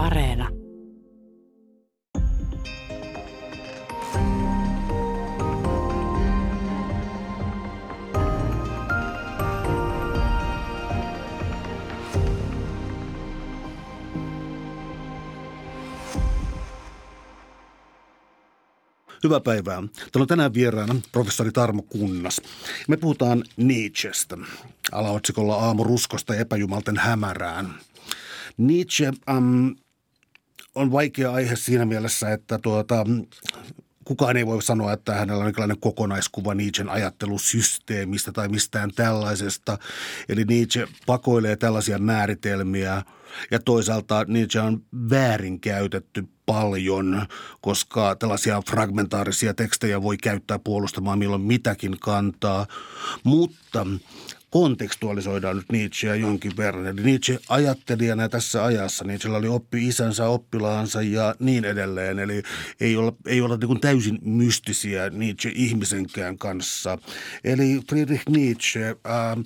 Areena. Hyvää päivää. Täällä on tänään vieraana professori Tarmo Kunnas. Me puhutaan Nietzschestä. Alaotsikolla aamu ruskosta epäjumalten hämärään. Nietzsche um, on vaikea aihe siinä mielessä, että tuota, kukaan ei voi sanoa, että hänellä on jonkinlainen kokonaiskuva Nietzschen ajattelusysteemistä tai mistään tällaisesta. Eli Nietzsche pakoilee tällaisia määritelmiä ja toisaalta Nietzsche on väärinkäytetty paljon, koska tällaisia fragmentaarisia tekstejä voi käyttää puolustamaan milloin mitäkin kantaa. Mutta kontekstualisoidaan nyt Nietzscheä jonkin verran. Eli Nietzsche ajattelijana tässä ajassa, Nietzschellä oli oppi isänsä, oppilaansa ja niin edelleen. Eli ei olla, ei olla niin täysin mystisiä Nietzsche ihmisenkään kanssa. Eli Friedrich Nietzsche... Ähm,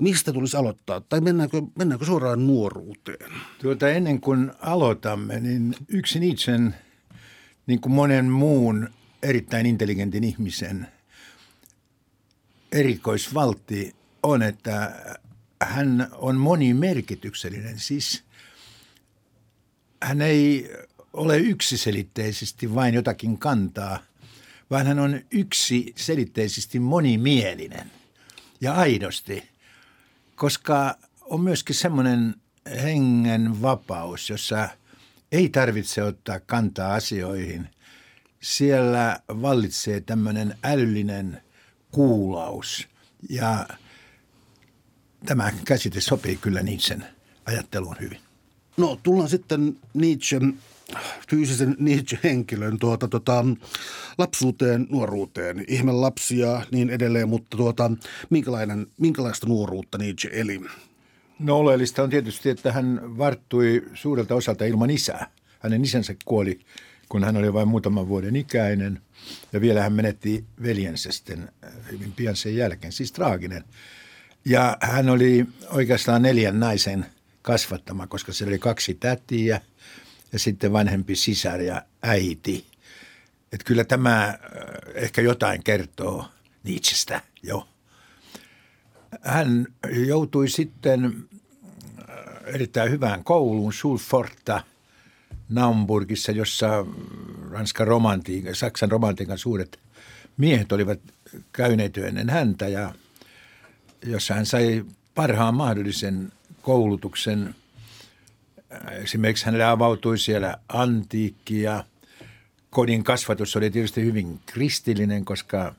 Mistä tulisi aloittaa? Tai mennäänkö, mennäänkö suoraan nuoruuteen? Tuota, ennen kuin aloitamme, niin yksi Nietzschen, niin kuin monen muun erittäin intelligentin ihmisen erikoisvaltti on, että hän on monimerkityksellinen. Siis hän ei ole yksiselitteisesti vain jotakin kantaa, vaan hän on yksiselitteisesti monimielinen ja aidosti – koska on myöskin semmoinen hengen vapaus, jossa ei tarvitse ottaa kantaa asioihin. Siellä vallitsee tämmöinen älyllinen kuulaus ja tämä käsite sopii kyllä Nietzschen ajatteluun hyvin. No tullaan sitten Nietzschen fyysisen Nietzsche-henkilön tuota, tuota, lapsuuteen, nuoruuteen, ihme lapsia niin edelleen, mutta tuota, minkälainen, minkälaista nuoruutta Nietzsche eli? No oleellista on tietysti, että hän varttui suurelta osalta ilman isää. Hänen isänsä kuoli, kun hän oli vain muutaman vuoden ikäinen ja vielä hän menetti veljensä sitten äh, hyvin pian sen jälkeen, siis traaginen. Ja hän oli oikeastaan neljän naisen kasvattama, koska se oli kaksi tätiä – ja sitten vanhempi sisar ja äiti. Että kyllä tämä äh, ehkä jotain kertoo Nietzschestä jo. Hän joutui sitten äh, erittäin hyvään kouluun Schulforta Naumburgissa, jossa Ranskan romantiikan, Saksan romantiikan suuret miehet olivat käyneet ennen häntä ja jossa hän sai parhaan mahdollisen koulutuksen Esimerkiksi hänelle avautui siellä antiikki ja kodin kasvatus oli tietysti hyvin kristillinen, koska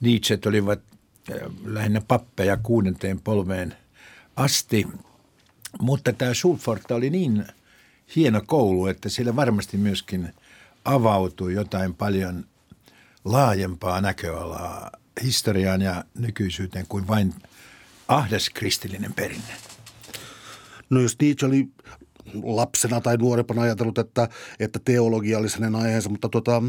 Nietzsche olivat äh, lähinnä pappeja kuudenteen polveen asti. Mutta tämä Schulfort oli niin hieno koulu, että siellä varmasti myöskin avautui jotain paljon laajempaa näköalaa historiaan ja nykyisyyteen kuin vain ahdas kristillinen perinne. No jos Nietzsche oli lapsena tai nuorempana ajatellut, että, että teologia olisi hänen aiheensa, mutta tota,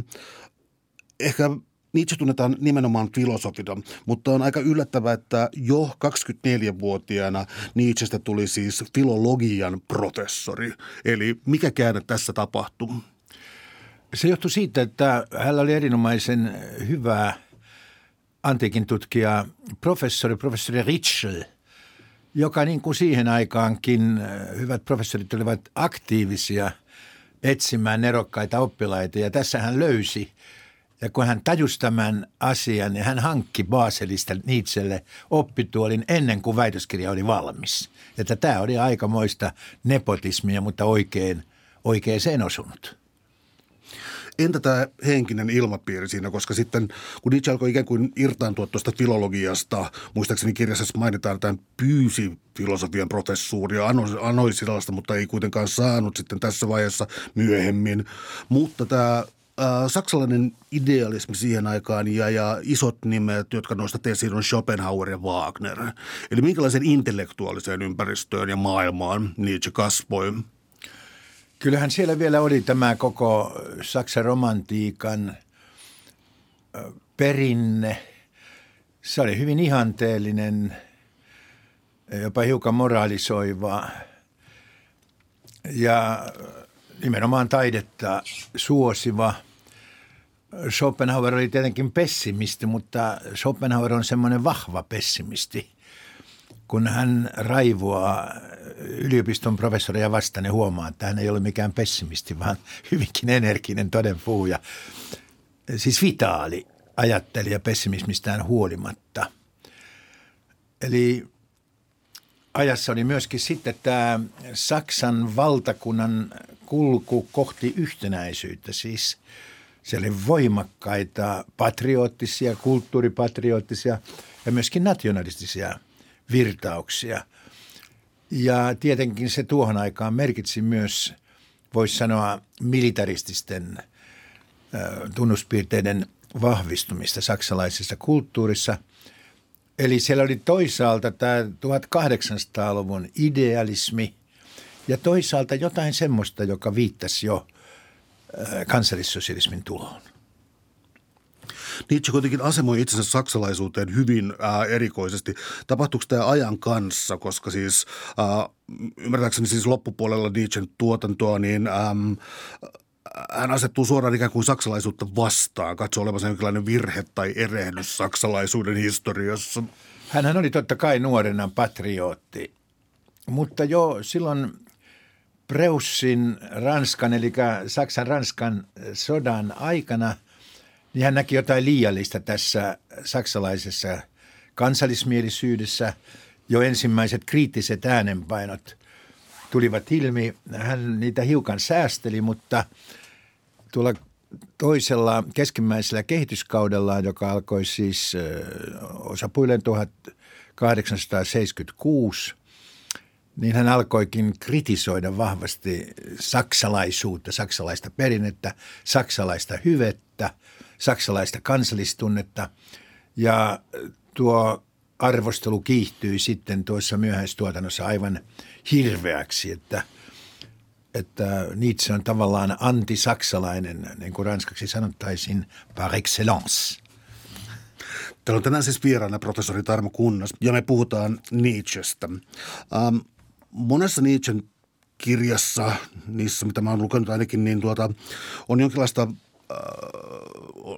ehkä Nietzsche tunnetaan nimenomaan filosofina, mutta on aika yllättävää, että jo 24-vuotiaana Nietzschestä tuli siis filologian professori. Eli mikä käänne tässä tapahtuu? Se johtui siitä, että hänellä oli erinomaisen hyvä antiikin tutkija, professori, professori Ritschel – joka niin kuin siihen aikaankin äh, hyvät professorit olivat aktiivisia etsimään nerokkaita oppilaita ja tässä hän löysi ja kun hän tajusi tämän asian, niin hän hankki Baselista Nietzschelle oppituolin ennen kuin väitöskirja oli valmis. Että tämä oli aikamoista nepotismia, mutta oikein, oikein sen osunut. Entä tämä henkinen ilmapiiri siinä, koska sitten kun Nietzsche alkoi ikään kuin irtaantua tuosta filologiasta, muistaakseni kirjassa mainitaan, että hän pyysi filosofian professuuria, anoi, anoi sellaista, mutta ei kuitenkaan saanut sitten tässä vaiheessa myöhemmin. Mutta tämä saksalainen idealismi siihen aikaan ja, ja isot nimet, jotka noista esiin, on Schopenhauer ja Wagner. Eli minkälaisen intellektuaaliseen ympäristöön ja maailmaan Nietzsche kasvoi? Kyllähän siellä vielä oli tämä koko Saksan romantiikan perinne. Se oli hyvin ihanteellinen, jopa hiukan moraalisoiva. ja nimenomaan taidetta suosiva. Schopenhauer oli tietenkin pessimisti, mutta Schopenhauer on semmoinen vahva pessimisti. Kun hän raivoaa yliopiston professoria vastaan, niin huomaa, että hän ei ole mikään pessimisti, vaan hyvinkin energinen todenpuhuja. Siis vitaali ajattelija pessimismistään huolimatta. Eli ajassa oli myöskin sitten tämä Saksan valtakunnan kulku kohti yhtenäisyyttä. Siis siellä oli voimakkaita patriottisia, kulttuuripatriottisia ja myöskin nationalistisia virtauksia. Ja tietenkin se tuohon aikaan merkitsi myös, voisi sanoa, militarististen tunnuspiirteiden vahvistumista saksalaisessa kulttuurissa – Eli siellä oli toisaalta tämä 1800-luvun idealismi ja toisaalta jotain semmoista, joka viittasi jo kansallissosialismin tuloon. Nietzsche kuitenkin asemoi itsensä saksalaisuuteen hyvin ää, äh, erikoisesti. Tapahtuuko tämä ajan kanssa, koska siis äh, ymmärtääkseni siis loppupuolella Nietzschen tuotantoa, niin äm, hän asettuu suoraan ikään kuin saksalaisuutta vastaan, katsoo olevansa jonkinlainen virhe tai erehdys saksalaisuuden historiassa. Hänhän oli totta kai nuorena patriotti, mutta jo silloin Preussin Ranskan, eli Saksan-Ranskan sodan aikana, niin hän näki jotain liiallista tässä saksalaisessa kansallismielisyydessä. Jo ensimmäiset kriittiset äänenpainot tulivat ilmi. Hän niitä hiukan säästeli, mutta – tuolla toisella keskimmäisellä kehityskaudella, joka alkoi siis osapuilleen 1876, niin hän alkoikin kritisoida vahvasti saksalaisuutta, saksalaista perinnettä, saksalaista hyvettä, saksalaista kansallistunnetta. Ja tuo arvostelu kiihtyi sitten tuossa myöhäistuotannossa aivan hirveäksi, että – että Nietzsche on tavallaan antisaksalainen, niin kuin ranskaksi sanottaisiin, par excellence. Täällä on tänään siis vieraana professori Tarmo Kunnas ja me puhutaan Nietzschestä. Ähm, monessa Nietzschen kirjassa, niissä mitä mä oon lukenut ainakin, niin tuota, on jonkinlaista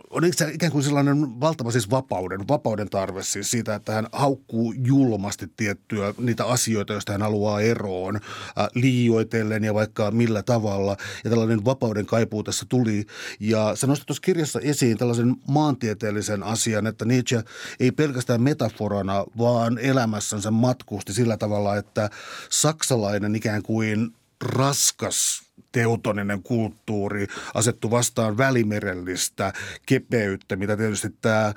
on ikään kuin sellainen valtava siis vapauden, vapauden tarve siis siitä, että hän haukkuu julmasti tiettyä niitä asioita, joista hän haluaa eroon, äh, liioitellen ja vaikka millä tavalla. Ja tällainen vapauden kaipuu tässä tuli. Ja sä nostat tuossa kirjassa esiin tällaisen maantieteellisen asian, että Nietzsche ei pelkästään metaforana, vaan elämässänsä matkusti sillä tavalla, että saksalainen ikään kuin raskas teutoninen kulttuuri asettu vastaan välimerellistä kepeyttä, mitä tietysti tämä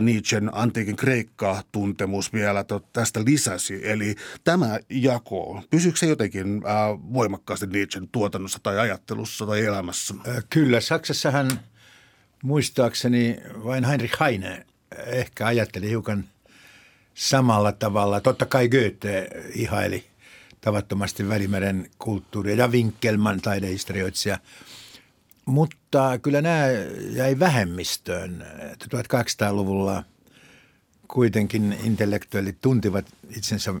Nietzschen antiikin Kreikka-tuntemus vielä tästä lisäsi. Eli tämä jako, pysyykö se jotenkin voimakkaasti Nietzschen tuotannossa tai ajattelussa tai elämässä? Kyllä, Saksassahan muistaakseni vain Heinrich Heine ehkä ajatteli hiukan samalla tavalla. Totta kai Goethe ihaili tavattomasti Välimeren kulttuuria ja Winkelman taidehistorioitsija. Mutta kyllä nämä jäi vähemmistöön. 1800-luvulla kuitenkin intellektuellit tuntivat itsensä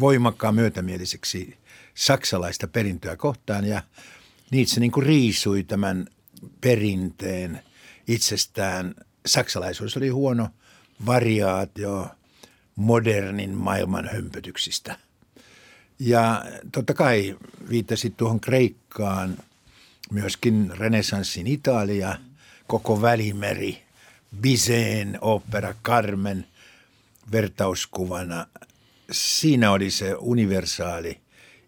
voimakkaan myötämieliseksi saksalaista perintöä kohtaan ja Nietzsche niin kuin riisui tämän perinteen itsestään. Saksalaisuus oli huono variaatio modernin maailman hömpötyksistä – ja totta kai viittasit tuohon Kreikkaan, myöskin renesanssin Italia, koko Välimeri, Bizeen opera Carmen vertauskuvana. Siinä oli se universaali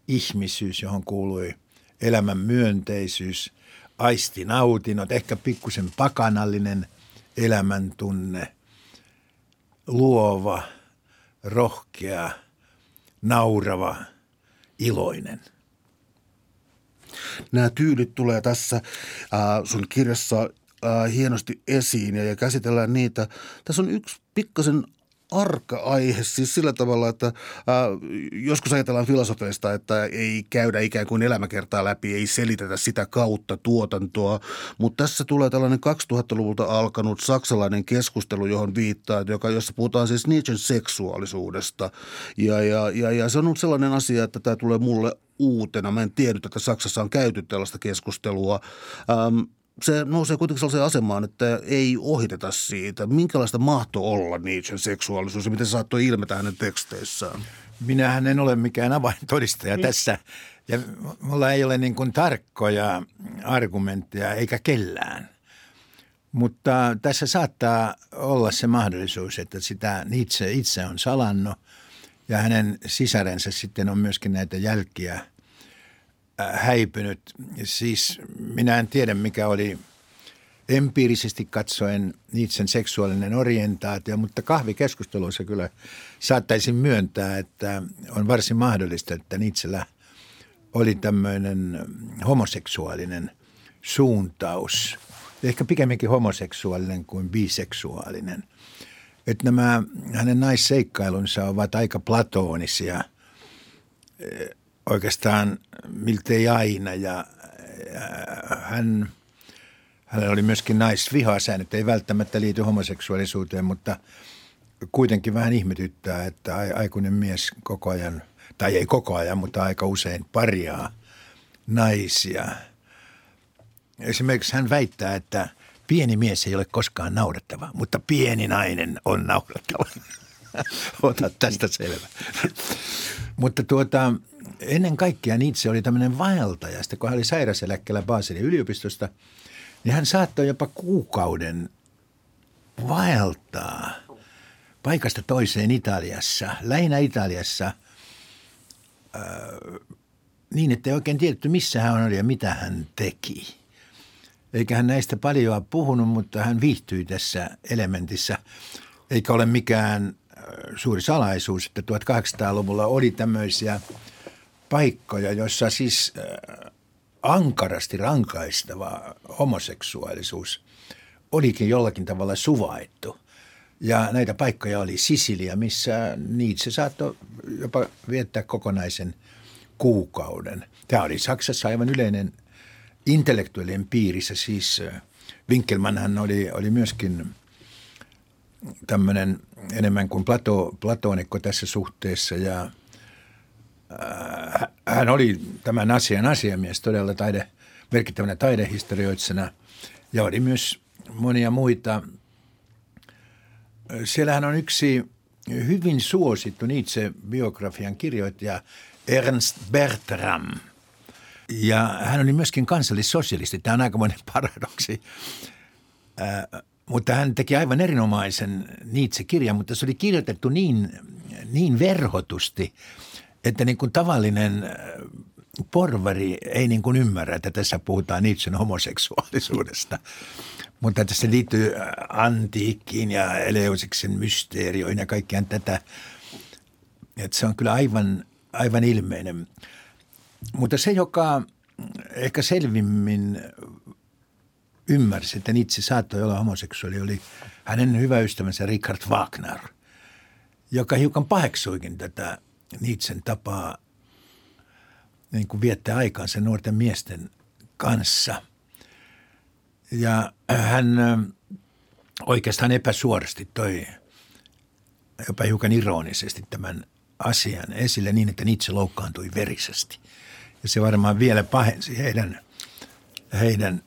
ihmisyys, johon kuului elämän myönteisyys, aistinautinot, ehkä pikkusen pakanallinen elämäntunne, luova, rohkea, naurava – iloinen. Nämä tyylit tulee tässä äh, sun kirjassa äh, hienosti esiin ja, ja käsitellään niitä. Tässä on yksi pikkasen arka aihe siis sillä tavalla, että äh, joskus ajatellaan filosofeista, että ei käydä ikään kuin elämäkertaa läpi, ei selitetä sitä kautta tuotantoa, mutta tässä tulee tällainen 2000-luvulta alkanut saksalainen keskustelu, johon viittaa, joka, jossa puhutaan siis Nietzschen seksuaalisuudesta ja, ja, ja, ja se on ollut sellainen asia, että tämä tulee mulle uutena. Mä en tiennyt, että Saksassa on käyty tällaista keskustelua. Ähm, se nousee kuitenkin sellaiseen asemaan, että ei ohiteta siitä. Minkälaista mahto olla Nietzschen seksuaalisuus ja miten se saattoi ilmetä hänen teksteissään? Minähän en ole mikään avaintodistaja mm. tässä ja mulla ei ole niin kuin tarkkoja argumentteja eikä kellään. Mutta tässä saattaa olla se mahdollisuus, että sitä Nietzsche itse on salannut ja hänen sisarensa sitten on myöskin näitä jälkiä – häipynyt. Siis minä en tiedä, mikä oli empiirisesti katsoen Nietzschen seksuaalinen orientaatio, mutta kahvikeskusteluissa kyllä saattaisin myöntää, että on varsin mahdollista, että Nietzschellä oli tämmöinen homoseksuaalinen suuntaus. Ehkä pikemminkin homoseksuaalinen kuin biseksuaalinen. Että nämä hänen naisseikkailunsa ovat aika platoonisia – oikeastaan miltei aina ja, ja hän, hänellä oli myöskin naisvihasäännöt, ei välttämättä liity homoseksuaalisuuteen, mutta kuitenkin vähän ihmetyttää, että aikuinen mies koko ajan, tai ei koko ajan, mutta aika usein parjaa naisia. Esimerkiksi hän väittää, että pieni mies ei ole koskaan naurettava, mutta pieni nainen on naurettava. Ota tästä selvä. mutta tuota, ennen kaikkea Nietzsche oli tämmöinen vaeltaja. Sitten kun hän oli sairaseläkkeellä Baselin yliopistosta, niin hän saattoi jopa kuukauden vaeltaa paikasta toiseen Italiassa, lähinnä Italiassa, äh, niin että ei oikein tiedetty, missä hän oli ja mitä hän teki. Eikä hän näistä paljon puhunut, mutta hän viihtyi tässä elementissä. Eikä ole mikään äh, suuri salaisuus, että 1800-luvulla oli tämmöisiä – paikkoja, joissa siis äh, ankarasti rankaistava homoseksuaalisuus olikin jollakin tavalla suvaittu. Ja näitä paikkoja oli Sisilia, missä Nietzsche saattoi jopa viettää kokonaisen kuukauden. Tämä oli Saksassa aivan yleinen intellektuaalien piirissä. Siis äh, Winkelmannhan oli, oli myöskin tämmöinen enemmän kuin plato, platonikko tässä suhteessa ja – hän oli tämän asian asiamies todella taide, merkittävänä taidehistorioitsena ja oli myös monia muita. Siellähän on yksi hyvin suosittu Nietzsche-biografian kirjoittaja Ernst Bertram. Ja hän oli myöskin kansallissosialisti. Tämä on aikamoinen paradoksi. Äh, mutta hän teki aivan erinomaisen Nietzsche-kirjan, mutta se oli kirjoitettu niin, niin verhotusti – että niin kuin tavallinen äh, porvari ei niin kuin ymmärrä, että tässä puhutaan Nietzschen homoseksuaalisuudesta. Mutta tässä liittyy äh, antiikkiin ja Eleusiksen mysteerioihin ja kaikkiaan tätä. Että se on kyllä aivan, aivan ilmeinen. Mutta se, joka ehkä selvimmin ymmärsi, että itse saattoi olla homoseksuaali, oli hänen hyvä ystävänsä Richard Wagner, joka hiukan paheksuikin tätä Nietzschen tapaa niin kuin viettää aikansa nuorten miesten kanssa. Ja hän oikeastaan epäsuorasti toi jopa hiukan ironisesti tämän asian esille niin, että Nietzsche loukkaantui verisesti. Ja se varmaan vielä pahensi heidän, heidän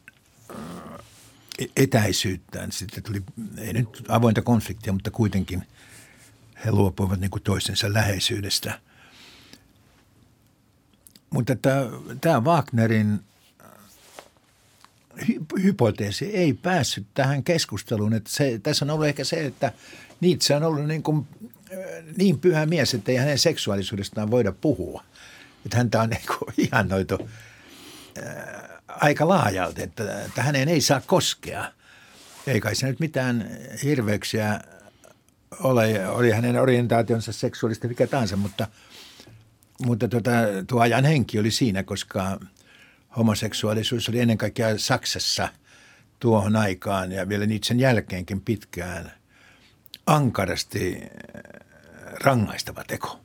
etäisyyttään. Sitten tuli, ei nyt avointa konfliktia, mutta kuitenkin – luopuivat niin kuin toistensa läheisyydestä. Mutta tämä Wagnerin hypoteesi ei päässyt tähän keskusteluun. Että se, tässä on ollut ehkä se, että Nietzsche on ollut niin, kuin, niin pyhä mies, että ei hänen seksuaalisuudestaan voida puhua. Että häntä on niin kuin ihannoitu aika laajalti, että, että häneen ei saa koskea. Ei kai se nyt mitään hirveyksiä ole, oli hänen orientaationsa seksuaalista mikä tahansa, mutta, mutta tuota, tuo ajan henki oli siinä, koska homoseksuaalisuus oli ennen kaikkea Saksassa tuohon aikaan ja vielä sen jälkeenkin pitkään ankarasti rangaistava teko.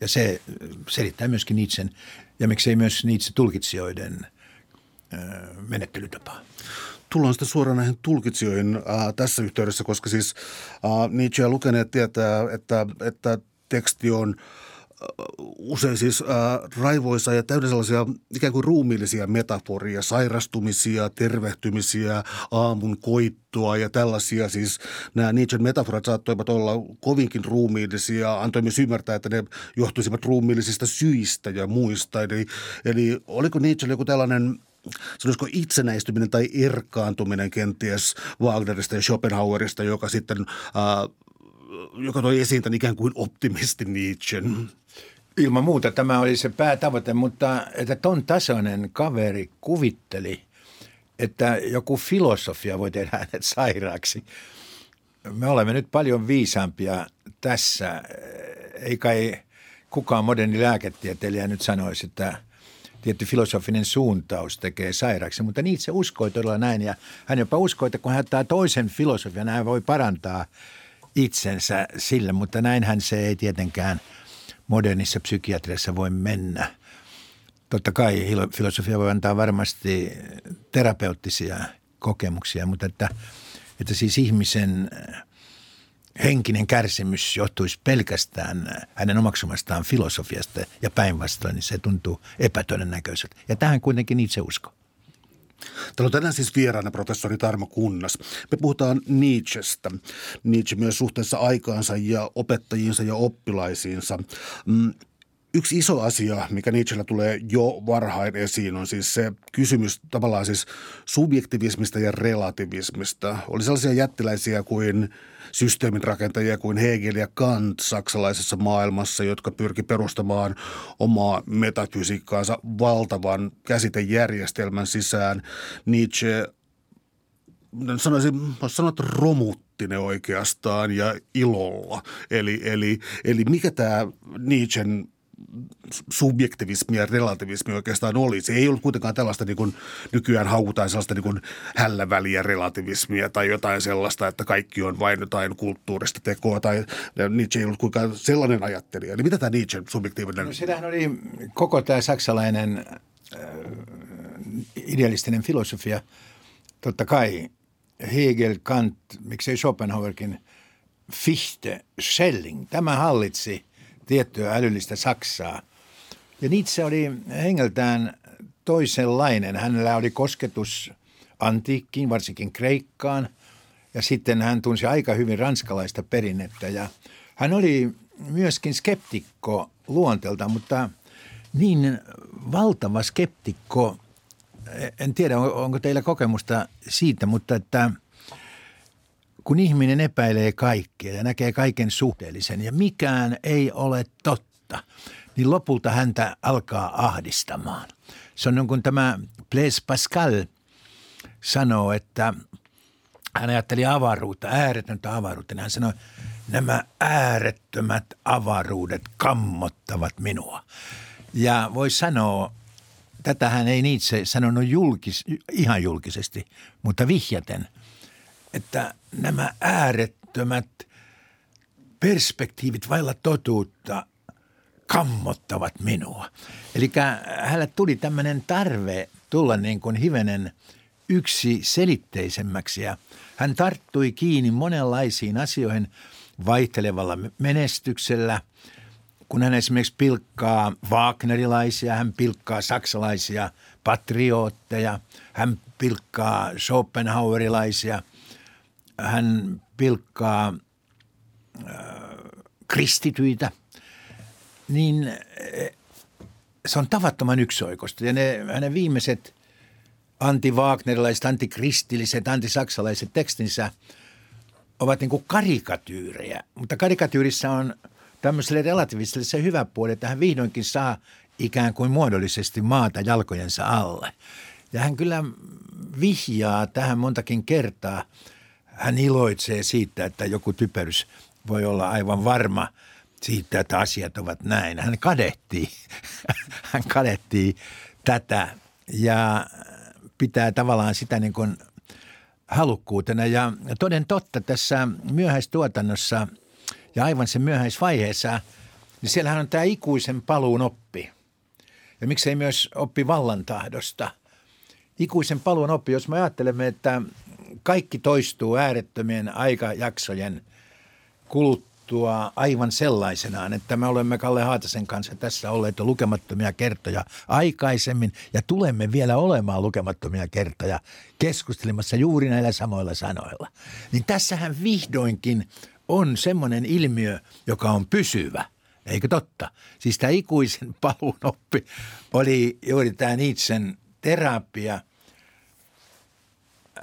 Ja se selittää myöskin Nietzschen ja miksei myös Nietzsche tulkitsijoiden menettelytapaa tullaan sitten suoraan näihin tulkitsijoihin äh, tässä yhteydessä, koska siis äh, Nietzsche lukeneet tietää, että, että teksti on usein siis äh, raivoisa ja täynnä sellaisia ikään kuin ruumiillisia metaforia, sairastumisia, tervehtymisiä, aamun koittoa ja tällaisia. Siis nämä Nietzschen metaforat saattoivat olla kovinkin ruumiillisia, antoi myös ymmärtää, että ne johtuisivat ruumiillisista syistä ja muista. Eli, eli oliko Nietzsche joku tällainen sanoisiko itsenäistyminen tai erkaantuminen kenties Wagnerista ja Schopenhauerista, joka sitten, äh, joka toi esiin tämän ikään kuin optimisti Nietzschen. Ilman muuta tämä oli se päätavoite, mutta että ton tasoinen kaveri kuvitteli, että joku filosofia voi tehdä hänet sairaaksi. Me olemme nyt paljon viisaampia tässä. Ei kukaan moderni lääketieteilijä nyt sanoisi, että – tietty filosofinen suuntaus tekee sairaaksi, mutta se uskoi todella näin ja hän jopa uskoi, että kun hän ottaa toisen filosofian, hän voi parantaa itsensä sille, mutta näinhän se ei tietenkään modernissa psykiatriassa voi mennä. Totta kai filosofia voi antaa varmasti terapeuttisia kokemuksia, mutta että, että siis ihmisen henkinen kärsimys johtuisi pelkästään hänen omaksumastaan filosofiasta ja päinvastoin, niin se tuntuu epätodennäköiseltä. Ja tähän kuitenkin itse usko. Täällä on tänään siis vieraana professori Tarmo Kunnas. Me puhutaan Nietzschestä. Nietzsche myös suhteessa aikaansa ja opettajiinsa ja oppilaisiinsa. Mm, Yksi iso asia, mikä Nietzschellä tulee jo varhain esiin, on siis se kysymys tavallaan siis subjektivismista ja relativismista. Oli sellaisia jättiläisiä kuin systeemin rakentajia kuin Hegel ja Kant saksalaisessa maailmassa, jotka pyrki perustamaan omaa metafysiikkaansa valtavan käsitejärjestelmän sisään. Nietzsche sanoisin, sanoa, että romutti ne oikeastaan ja ilolla. Eli, eli, eli mikä tämä Nietzschen subjektivismi ja relativismi oikeastaan oli. Se ei ollut kuitenkaan tällaista niin kuin nykyään haukutaan sellaista niin kuin hälläväliä relativismia tai jotain sellaista, että kaikki on vain jotain kulttuurista tekoa tai Nietzsche ei ollut kuinkaan sellainen ajattelija. Eli mitä tämä Nietzsche subjektiivinen? No sitähän oli koko tämä saksalainen äh, idealistinen filosofia. Totta kai Hegel, Kant, miksei Schopenhauerkin, Fichte, Schelling, tämä hallitsi – tiettyä älyllistä Saksaa. Ja Nietzsche oli hengeltään toisenlainen. Hänellä oli kosketus antiikkiin, varsinkin Kreikkaan, ja sitten hän tunsi aika hyvin ranskalaista perinnettä. Ja hän oli myöskin skeptikko luonteelta, mutta niin valtava skeptikko, en tiedä onko teillä kokemusta siitä, mutta että – kun ihminen epäilee kaikkea ja näkee kaiken suhteellisen ja mikään ei ole totta, niin lopulta häntä alkaa ahdistamaan. Se on niin kuin tämä Blaise Pascal sanoo, että hän ajatteli avaruutta, ääretöntä avaruutta. Hän sanoi, nämä äärettömät avaruudet kammottavat minua. Ja voi sanoa, tätä hän ei Nietzsche sanonut julkis, ihan julkisesti, mutta vihjaten – että nämä äärettömät perspektiivit vailla totuutta kammottavat minua. Eli hänelle tuli tämmöinen tarve tulla niin kuin hivenen yksi selitteisemmäksi ja hän tarttui kiinni monenlaisiin asioihin vaihtelevalla menestyksellä. Kun hän esimerkiksi pilkkaa Wagnerilaisia, hän pilkkaa saksalaisia patriootteja, hän pilkkaa Schopenhauerilaisia – hän pilkkaa äh, kristityitä, niin äh, se on tavattoman yksioikosta. Ja ne, hänen viimeiset anti-Wagnerilaiset, antikristilliset, antisaksalaiset tekstinsä ovat niin kuin karikatyyrejä. Mutta karikatyyrissä on tämmöiselle relativistiselle se hyvä puoli, että hän vihdoinkin saa ikään kuin muodollisesti maata jalkojensa alle. Ja hän kyllä vihjaa tähän montakin kertaa – hän iloitsee siitä, että joku typerys voi olla aivan varma siitä, että asiat ovat näin. Hän kadehtii, hän kadehtii tätä ja pitää tavallaan sitä niin kuin halukkuutena. Ja toden totta tässä myöhäistuotannossa ja aivan sen myöhäisvaiheessa, niin siellähän on tämä ikuisen paluun oppi. Ja miksei myös oppi vallantahdosta. Ikuisen paluun oppi, jos me ajattelemme, että kaikki toistuu äärettömien aikajaksojen kuluttua aivan sellaisenaan, että me olemme Kalle Haatasen kanssa tässä olleet jo lukemattomia kertoja aikaisemmin ja tulemme vielä olemaan lukemattomia kertoja keskustelemassa juuri näillä samoilla sanoilla. Niin tässähän vihdoinkin on semmoinen ilmiö, joka on pysyvä. Eikö totta? Siis tämä ikuisen paluun oppi oli juuri tämä Nietzschen terapia –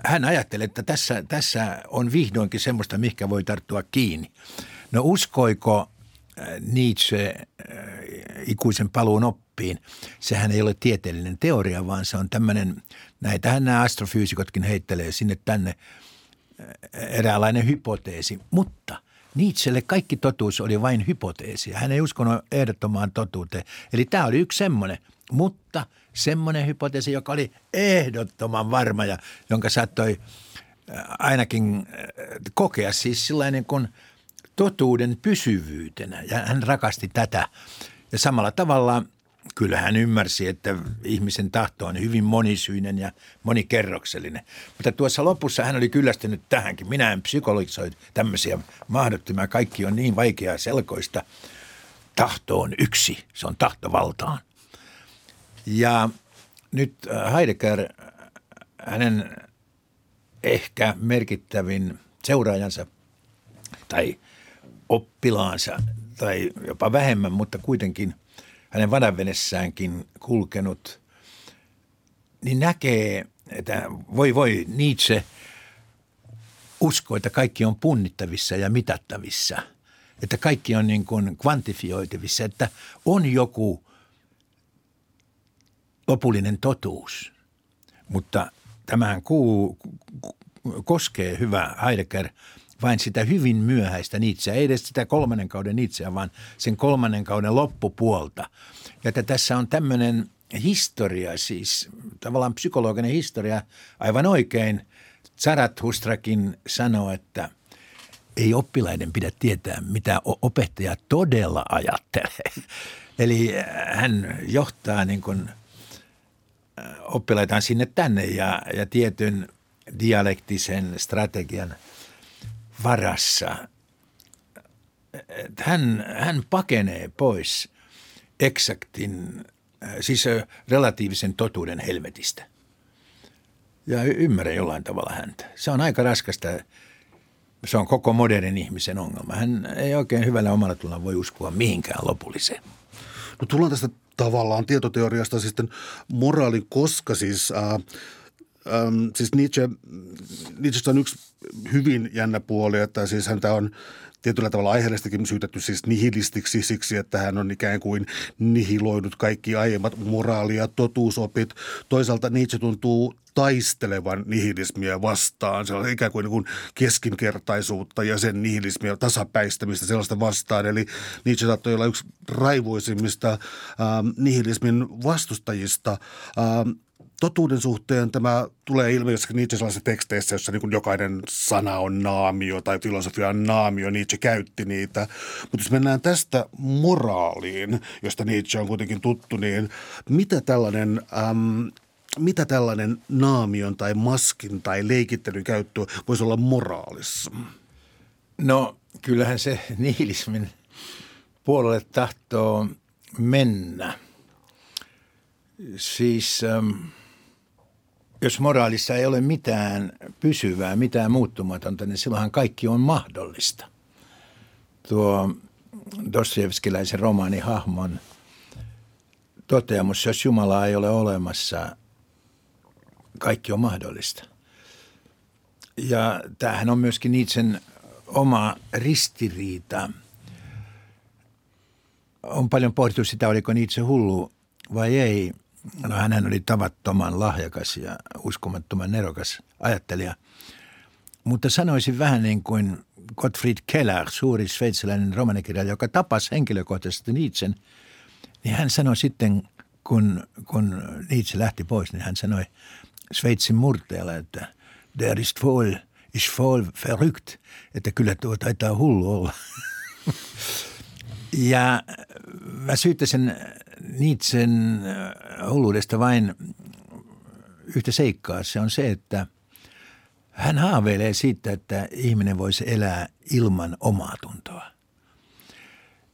hän ajatteli, että tässä, tässä on vihdoinkin semmoista, mikä voi tarttua kiinni. No uskoiko äh, Nietzsche äh, ikuisen paluun oppiin? Sehän ei ole tieteellinen teoria, vaan se on tämmöinen, näitähän nämä astrofyysikotkin heittelee sinne tänne äh, eräänlainen hypoteesi. Mutta Nietzschelle kaikki totuus oli vain hypoteesi. Hän ei uskonut ehdottomaan totuuteen. Eli tämä oli yksi semmoinen. Mutta – semmoinen hypoteesi, joka oli ehdottoman varma ja jonka saattoi ainakin kokea siis sellainen kuin totuuden pysyvyytenä. Ja hän rakasti tätä. Ja samalla tavalla kyllä hän ymmärsi, että ihmisen tahto on hyvin monisyinen ja monikerroksellinen. Mutta tuossa lopussa hän oli kyllästynyt tähänkin. Minä en psykologisoi tämmöisiä mahdottomia. Kaikki on niin vaikeaa selkoista. Tahto on yksi, se on tahtovaltaan. Ja nyt äh, Heidegger, hänen ehkä merkittävin seuraajansa tai oppilaansa tai jopa vähemmän, mutta kuitenkin hänen vanavenessäänkin kulkenut, niin näkee, että voi voi Nietzsche usko, että kaikki on punnittavissa ja mitattavissa, että kaikki on niin kuin kvantifioitavissa, että on joku lopullinen totuus. Mutta tämähän kuu, koskee hyvä Heidegger vain sitä hyvin myöhäistä Nietzscheä, ei edes sitä kolmannen kauden Nietzscheä, vaan sen kolmannen kauden loppupuolta. Ja että tässä on tämmöinen historia, siis tavallaan psykologinen historia, aivan oikein. Zarathustrakin sanoo, että ei oppilaiden pidä tietää, mitä opettaja todella ajattelee. Eli hän johtaa niin kuin – oppilaitaan sinne tänne ja, ja tietyn dialektisen strategian varassa. Hän, hän pakenee pois eksaktin, siis relatiivisen totuuden helvetistä. Ja ymmärrä jollain tavalla häntä. Se on aika raskasta. Se on koko modernin ihmisen ongelma. Hän ei oikein hyvällä omalla tulla voi uskoa mihinkään lopulliseen. No tullaan tästä tavallaan tietoteoriasta sitten moraalin, koska siis, ää, ää, siis Nietzsche, Nietzsche on yksi hyvin jännä puoli, että siis häntä on tietyllä tavalla aiheellistakin syytetty siis nihilistiksi siksi, että hän on ikään kuin nihiloinut kaikki aiemmat moraali- ja totuusopit. Toisaalta Nietzsche tuntuu taistelevan nihilismiä vastaan. Se on ikään kuin, niin kuin keskinkertaisuutta ja sen nihilismiä tasapäistämistä sellaista vastaan. Eli Nietzsche saattoi olla yksi raivoisimmista ähm, nihilismin vastustajista. Ähm, totuuden suhteen tämä tulee ilmi jossakin Nietzsche sellaisissa teksteissä, jossa niin jokainen sana on naamio tai filosofia on naamio, Nietzsche käytti niitä. Mutta jos mennään tästä moraaliin, josta Nietzsche on kuitenkin tuttu, niin mitä tällainen... Äm, mitä tällainen naamion tai maskin tai leikittelyn käyttö voisi olla moraalissa? No kyllähän se nihilismin puolelle tahtoo mennä. Siis ähm, jos moraalissa ei ole mitään pysyvää, mitään muuttumatonta, niin silloinhan kaikki on mahdollista. Tuo Dostoevskiläisen romaani Hahmon toteamus, jos Jumalaa ei ole olemassa, kaikki on mahdollista. Ja tämähän on myöskin Nietzschen oma ristiriita. On paljon pohdittu sitä, oliko Nietzsche hullu vai ei. No hän oli tavattoman lahjakas ja uskomattoman nerokas ajattelija. Mutta sanoisin vähän niin kuin Gottfried Keller, suuri sveitsiläinen romanikirjailija, joka tapasi henkilökohtaisesti Nietzschen, niin hän sanoi sitten, kun, kun Nietzsche lähti pois, niin hän sanoi – Sveitsin murteella, että der ist voll, ist voll verrückt. Että kyllä tuo taitaa hullu olla. ja mä syyttäisin Nietzschen hulluudesta vain yhtä seikkaa. Se on se, että hän haaveilee siitä, että ihminen voisi elää ilman omaa tuntoa.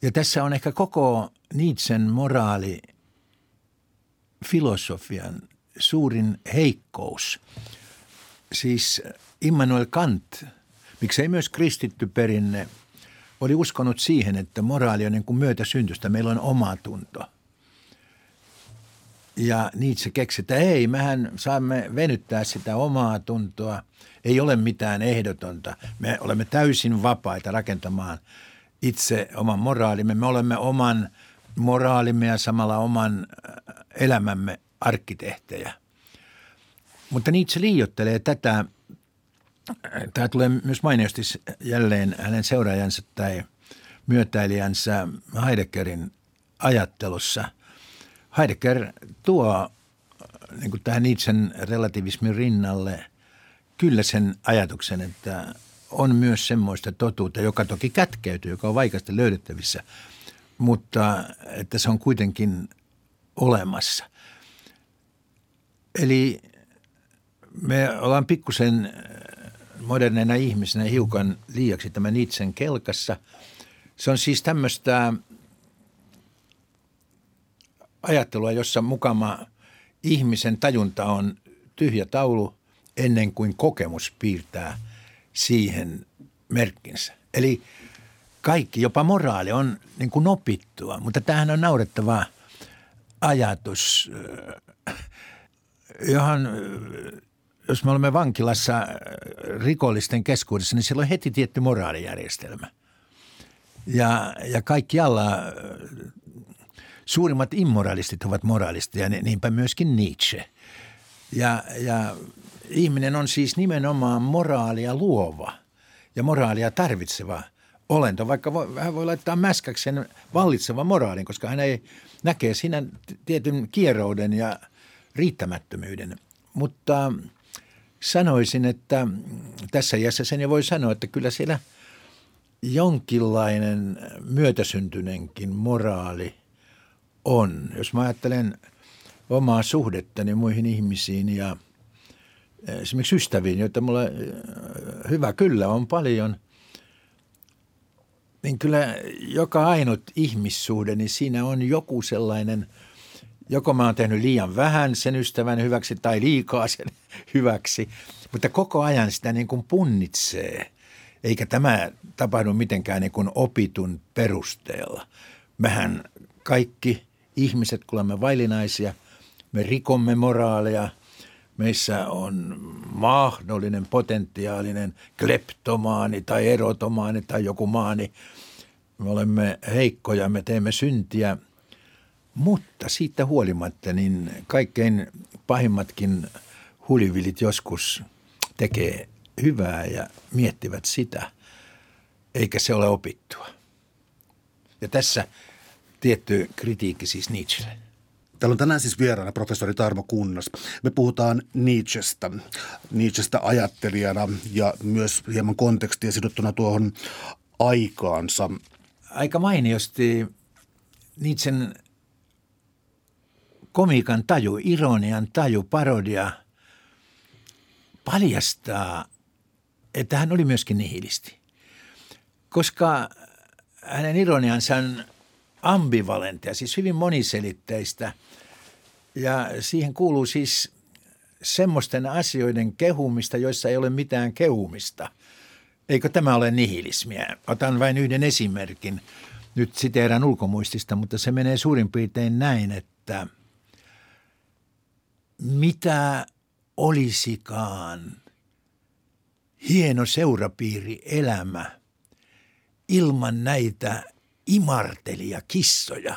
Ja tässä on ehkä koko Nietzschen moraali filosofian suurin heikkous. Siis Immanuel Kant, miksei myös kristitty perinne, oli uskonut siihen, että moraali on niin kuin myötäsyntystä. Meillä on oma tunto. Ja Nietzsche keksi, että ei, mehän saamme venyttää sitä omaa tuntoa. Ei ole mitään ehdotonta. Me olemme täysin vapaita rakentamaan itse oman moraalimme. Me olemme oman moraalimme ja samalla oman äh, elämämme arkkitehtejä. Mutta Nietzsche liiottelee tätä. Tämä tulee myös mainiosti jälleen hänen seuraajansa tai myötäilijänsä Heideggerin ajattelussa. Heidegger tuo niin kuin tähän Nietzschen relativismin rinnalle kyllä sen ajatuksen, että on myös semmoista totuutta, joka toki kätkeytyy, joka on vaikeasti löydettävissä, mutta että se on kuitenkin olemassa. Eli me ollaan pikkusen moderneina ihmisinä hiukan liiaksi tämän itsen kelkassa. Se on siis tämmöistä ajattelua, jossa mukama ihmisen tajunta on tyhjä taulu ennen kuin kokemus piirtää siihen merkkinsä. Eli kaikki, jopa moraali on niin kuin opittua, mutta tämähän on naurettava ajatus, johon jos me olemme vankilassa rikollisten keskuudessa, niin siellä on heti tietty moraalijärjestelmä. Ja, ja kaikkialla suurimmat immoralistit ovat moraalisteja, niinpä myöskin Nietzsche. Ja, ja ihminen on siis nimenomaan moraalia luova ja moraalia tarvitseva olento, vaikka voi, hän voi laittaa mäskäksi sen vallitsevan moraalin, koska hän ei näkee siinä tietyn kierouden ja riittämättömyyden. Mutta sanoisin, että tässä iässä sen jo voi sanoa, että kyllä siellä jonkinlainen myötäsyntynenkin moraali on. Jos mä ajattelen omaa suhdettani muihin ihmisiin ja esimerkiksi ystäviin, joita mulla hyvä kyllä on paljon, niin kyllä joka ainut ihmissuhde, niin siinä on joku sellainen, joko mä oon tehnyt liian vähän sen ystävän hyväksi tai liikaa sen hyväksi, mutta koko ajan sitä niin kuin punnitsee. Eikä tämä tapahdu mitenkään niin kuin opitun perusteella. Mehän kaikki ihmiset, kun olemme vaillinaisia, me rikomme moraaleja – meissä on mahdollinen potentiaalinen kleptomaani tai erotomaani tai joku maani. Me olemme heikkoja, me teemme syntiä, mutta siitä huolimatta niin kaikkein pahimmatkin hulivilit joskus tekee hyvää ja miettivät sitä, eikä se ole opittua. Ja tässä tietty kritiikki siis Nietzschelle. Täällä on tänään siis vieraana professori Tarmo Kunnas. Me puhutaan Nietzschestä, Nietzschestä ajattelijana ja myös hieman kontekstia sidottuna tuohon aikaansa. Aika mainiosti Nietzschen komiikan taju, ironian taju, parodia paljastaa, että hän oli myöskin nihilisti. Koska hänen ironiansa on ambivalenttia, siis hyvin moniselitteistä. Ja siihen kuuluu siis semmoisten asioiden kehumista, joissa ei ole mitään kehumista. Eikö tämä ole nihilismiä? Otan vain yhden esimerkin. Nyt siteeraan ulkomuistista, mutta se menee suurin piirtein näin, että mitä olisikaan hieno seurapiiri elämä ilman näitä imartelia kissoja.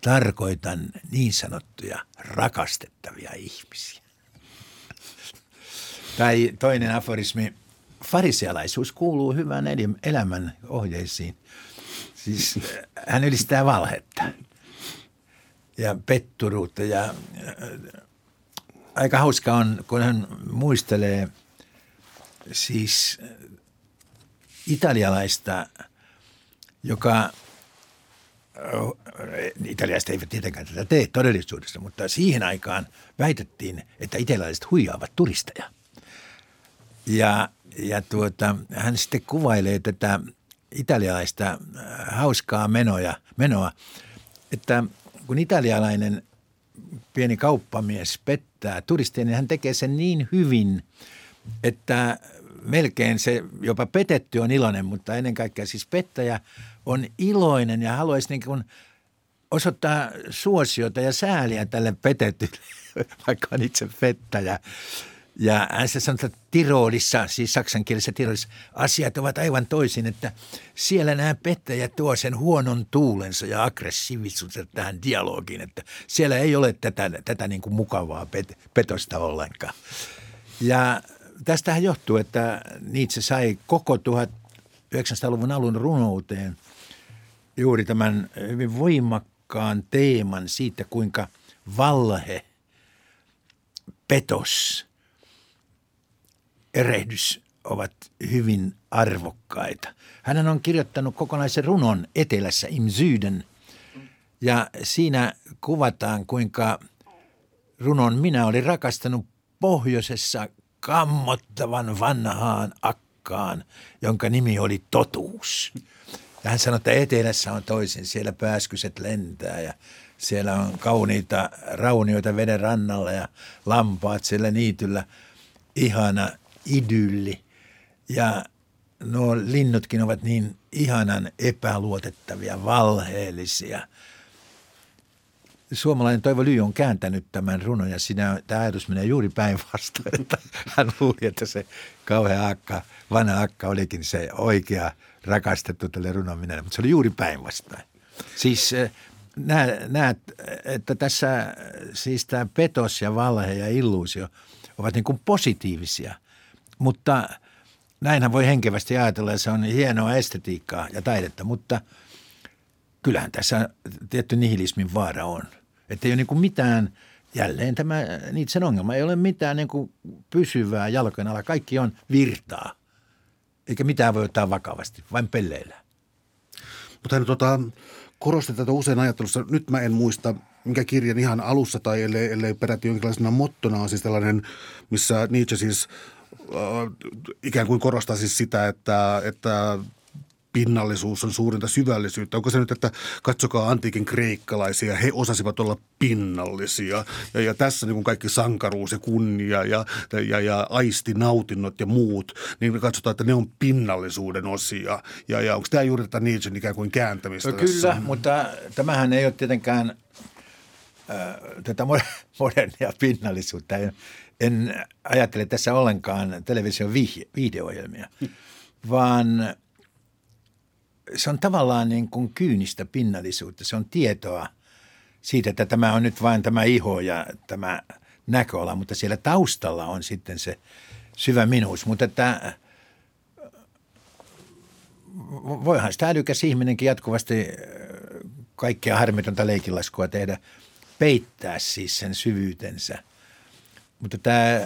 Tarkoitan niin sanottuja rakastettavia ihmisiä. Tai toinen aforismi. Farisealaisuus kuuluu hyvän elämän ohjeisiin. Siis hän ylistää valhetta ja petturuutta ja äh, aika hauska on, kun hän muistelee siis italialaista, joka italialaiset eivät tietenkään tätä tee todellisuudessa, mutta siihen aikaan väitettiin, että italialaiset huijaavat turisteja. Ja, ja tuota, hän sitten kuvailee tätä italialaista hauskaa menoja, menoa, että kun italialainen pieni kauppamies pettää turisteja, niin hän tekee sen niin hyvin, että melkein se jopa petetty on iloinen, mutta ennen kaikkea siis pettäjä on iloinen ja haluaisi niin kuin osoittaa suosiota ja sääliä tälle petetylle, vaikka on itse pettäjä. Ja hän sanoo, että Tiroolissa, siis saksankielisessä Tiroolissa, asiat ovat aivan toisin, että siellä nämä pettäjät tuo sen huonon tuulensa ja aggressiivisuuden tähän dialogiin, että siellä ei ole tätä, tätä niin kuin mukavaa pet, petosta ollenkaan. Ja tästähän johtuu, että Nietzsche sai koko 1900-luvun alun runouteen juuri tämän hyvin voimakkaan teeman siitä, kuinka valhe, petos, erehdys ovat hyvin arvokkaita. Hän on kirjoittanut kokonaisen runon etelässä im ja siinä kuvataan, kuinka runon minä olin rakastanut pohjoisessa kammottavan vanhaan akkaan, jonka nimi oli totuus. Ja hän sanoi, että etelässä on toisin, siellä pääskyset lentää ja siellä on kauniita raunioita veden rannalla ja lampaat siellä niityllä. Ihana idylli. Ja nuo linnutkin ovat niin ihanan epäluotettavia, valheellisia – suomalainen Toivo Ly on kääntänyt tämän runon ja siinä tämä ajatus menee juuri päinvastoin. Että hän luuli, että se kauhea akka, vanha akka olikin se oikea rakastettu tälle runon minä, mutta se oli juuri päinvastoin. Siis eh, näet, että tässä siis tämä petos ja valhe ja illuusio ovat niin kuin positiivisia, mutta näinhän voi henkevästi ajatella ja se on hienoa estetiikkaa ja taidetta, mutta – kyllähän tässä tietty nihilismin vaara on. Että ei ole niin kuin mitään, jälleen tämä sen ongelma, ei ole mitään niin kuin pysyvää jalkojen alla. Kaikki on virtaa, eikä mitään voi ottaa vakavasti, vain pelleillä. Mutta hän tota, korosti tätä usein ajattelussa. Nyt mä en muista, mikä kirjan ihan alussa tai ellei, ellei peräti jonkinlaisena mottona on siis tällainen, missä Nietzsche siis äh, ikään kuin korostaa siis sitä, että, että pinnallisuus on suurinta syvällisyyttä. Onko se nyt, että katsokaa antiikin kreikkalaisia, he osasivat olla pinnallisia. Ja, ja tässä niin kuin kaikki sankaruus ja kunnia ja, ja, ja aistinautinnot ja muut, niin me katsotaan, että ne on pinnallisuuden osia. Ja, ja onko tämä juuri tätä Nietzschen ikään kuin kääntämistä no, Kyllä, mutta tämähän ei ole tietenkään äh, tätä modernia pinnallisuutta. En, en ajattele tässä ollenkaan television viihdeohjelmia, vaan se on tavallaan niin kuin kyynistä pinnallisuutta. Se on tietoa siitä, että tämä on nyt vain tämä iho ja tämä näköala, mutta siellä taustalla on sitten se syvä minuus. Mutta että voihan sitä älykäs ihminenkin jatkuvasti kaikkea harmitonta leikilaskua tehdä, peittää siis sen syvyytensä. Mutta tämä,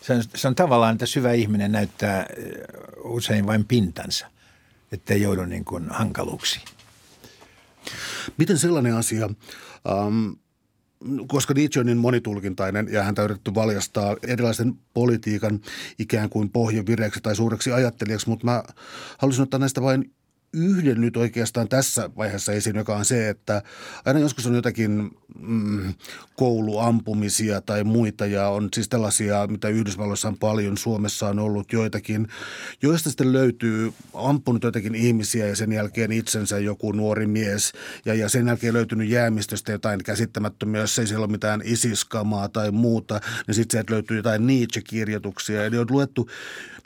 se on, se on tavallaan, että syvä ihminen näyttää usein vain pintansa ettei joudu niin kuin hankaluuksiin. Miten sellainen asia, ähm, koska Nietzsche on niin monitulkintainen ja häntä on yritetty valjastaa erilaisen politiikan ikään kuin pohjavireeksi tai suureksi ajattelijaksi, mutta mä haluaisin ottaa näistä vain yhden nyt oikeastaan tässä vaiheessa esiin, joka on se, että aina joskus on jotakin mm, kouluampumisia tai muita ja on siis tällaisia, mitä Yhdysvalloissa on paljon, Suomessa on ollut joitakin, joista sitten löytyy ampunut jotakin ihmisiä ja sen jälkeen itsensä joku nuori mies ja, ja sen jälkeen löytynyt jäämistöstä jotain käsittämättömiä, jos ei siellä ole mitään isiskamaa tai muuta, niin sitten sieltä löytyy jotain Nietzsche-kirjoituksia. Eli on luettu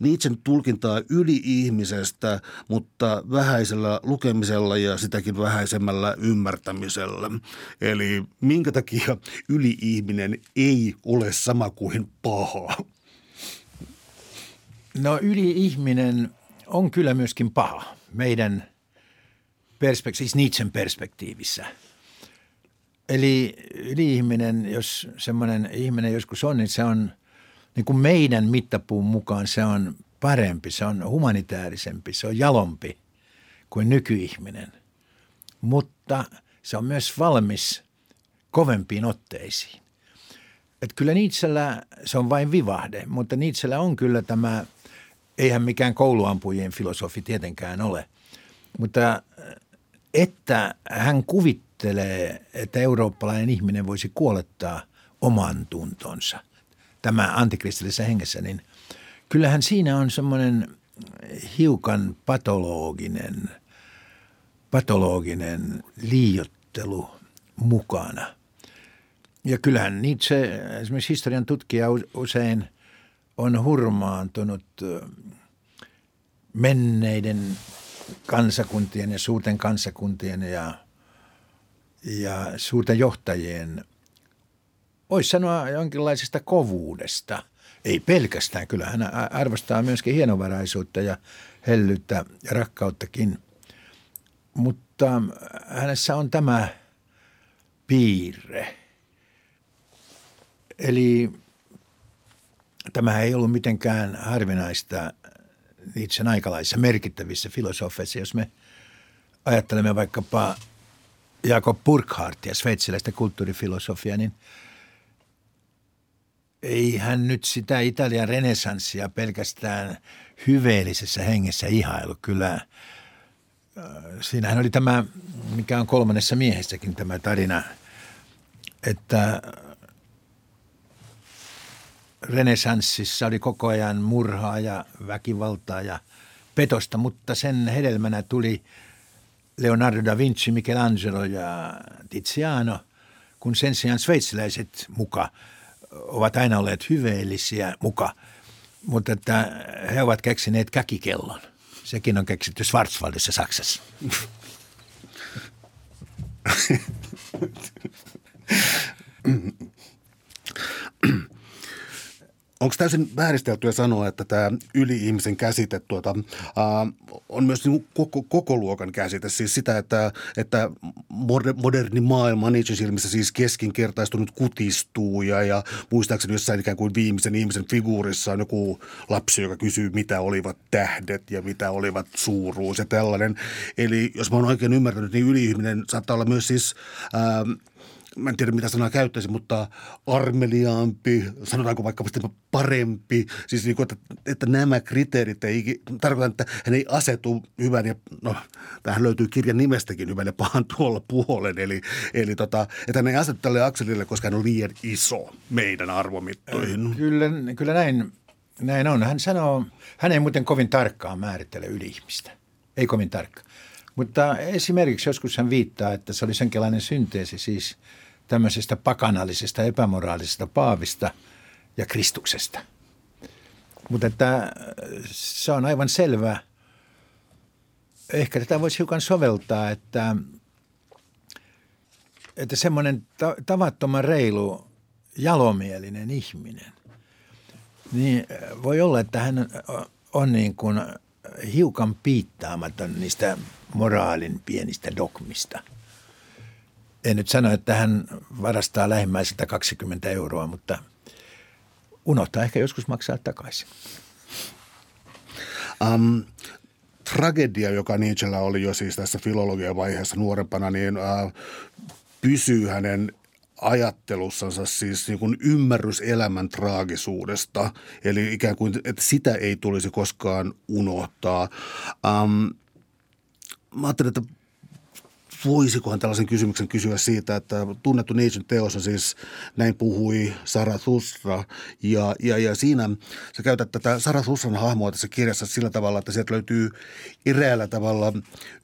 Nietzschen tulkintaa yli-ihmisestä, mutta vähäisellä lukemisella ja sitäkin vähäisemmällä ymmärtämisellä. Eli minkä takia yli-ihminen ei ole sama kuin paha? No yli-ihminen on kyllä myöskin paha meidän perspek- siis Nietzschen perspektiivissä. Eli yli-ihminen, jos semmoinen ihminen joskus on, niin se on – niin kuin meidän mittapuun mukaan se on parempi, se on humanitaarisempi, se on jalompi kuin nykyihminen. Mutta se on myös valmis kovempiin otteisiin. Et kyllä Nietzschellä se on vain vivahde, mutta Nietzschellä on kyllä tämä, eihän mikään kouluampujien filosofi tietenkään ole, mutta että hän kuvittelee, että eurooppalainen ihminen voisi kuolettaa oman tuntonsa, tämä antikristillisessä hengessä, niin kyllähän siinä on semmoinen hiukan patologinen, patologinen liiottelu mukana. Ja kyllähän Nietzsche, esimerkiksi historian tutkija usein on hurmaantunut menneiden kansakuntien ja suurten kansakuntien ja, ja suurten johtajien, voisi sanoa jonkinlaisesta kovuudesta. Ei pelkästään, kyllä hän arvostaa myöskin hienovaraisuutta ja hellyyttä ja rakkauttakin. Mutta hänessä on tämä piirre. Eli tämä ei ollut mitenkään harvinaista Nietzschen aikalaisissa merkittävissä filosofeissa, jos me ajattelemme vaikkapa Jakob Burckhardt ja sveitsiläistä kulttuurifilosofiaa, niin ei hän nyt sitä Italian renesanssia pelkästään hyveellisessä hengessä ihailu. Kyllä äh, siinähän oli tämä, mikä on kolmannessa miehessäkin tämä tarina, että renesanssissa oli koko ajan murhaa ja väkivaltaa ja petosta, mutta sen hedelmänä tuli Leonardo da Vinci, Michelangelo ja Tiziano, kun sen sijaan sveitsiläiset muka ovat aina olleet hyveellisiä muka, mutta että he ovat keksineet käkikellon. Sekin on keksitty Schwarzwaldissa Saksassa. Onko täysin vääristeltyä sanoa, että tämä yli-ihmisen käsite tuota, äh, on myös niin koko, koko luokan käsite? Siis sitä, että, että moderni maailma Nietzsche silmissä siis keskinkertaistunut kutistuu ja, ja muistaakseni jossain ikään kuin viimeisen ihmisen figuurissa on joku lapsi, joka kysyy, mitä olivat tähdet ja mitä olivat suuruus ja tällainen. Eli jos mä oon oikein ymmärtänyt, niin yli-ihminen saattaa olla myös siis... Äh, mä en tiedä mitä sanaa käyttäisin, mutta armeliaampi, sanotaanko vaikka parempi. Siis niin kuin, että, että nämä kriteerit ei tarkoita, että hän ei asetu hyvän ja, no tähän löytyy kirjan nimestäkin hyvän ja pahan tuolla puolen. Eli, eli tota, että hän ei asetu tälle akselille, koska hän on liian iso meidän arvomittoihin. Kyllä, kyllä näin, näin on. Hän sanoo, hän ei muuten kovin tarkkaan määrittele yli-ihmistä. Ei kovin tarkkaan. Mutta esimerkiksi joskus hän viittaa, että se oli senkinlainen synteesi siis – tämmöisestä pakanallisesta, epämoraalisesta paavista ja Kristuksesta. Mutta että se on aivan selvä. Ehkä tätä voisi hiukan soveltaa, että, että semmoinen tavattoman reilu, jalomielinen ihminen, niin voi olla, että hän on niin kuin hiukan piittaamaton niistä moraalin pienistä dogmista – en nyt sano, että hän varastaa lähimmäiseltä 20 euroa, mutta unohtaa ehkä joskus maksaa takaisin. Um, tragedia, joka Nietzschellä oli jo siis tässä filologian vaiheessa nuorempana, niin uh, pysyy hänen ajattelussansa siis niin kuin ymmärrys elämän traagisuudesta. Eli ikään kuin, että sitä ei tulisi koskaan unohtaa. Um, mä ajattelin, että voisikohan tällaisen kysymyksen kysyä siitä, että tunnettu Nietzschen teossa siis näin puhui Zarathustra ja, ja, ja siinä sä käytät tätä Zarathustran hahmoa tässä kirjassa sillä tavalla, että sieltä löytyy eräälllä tavalla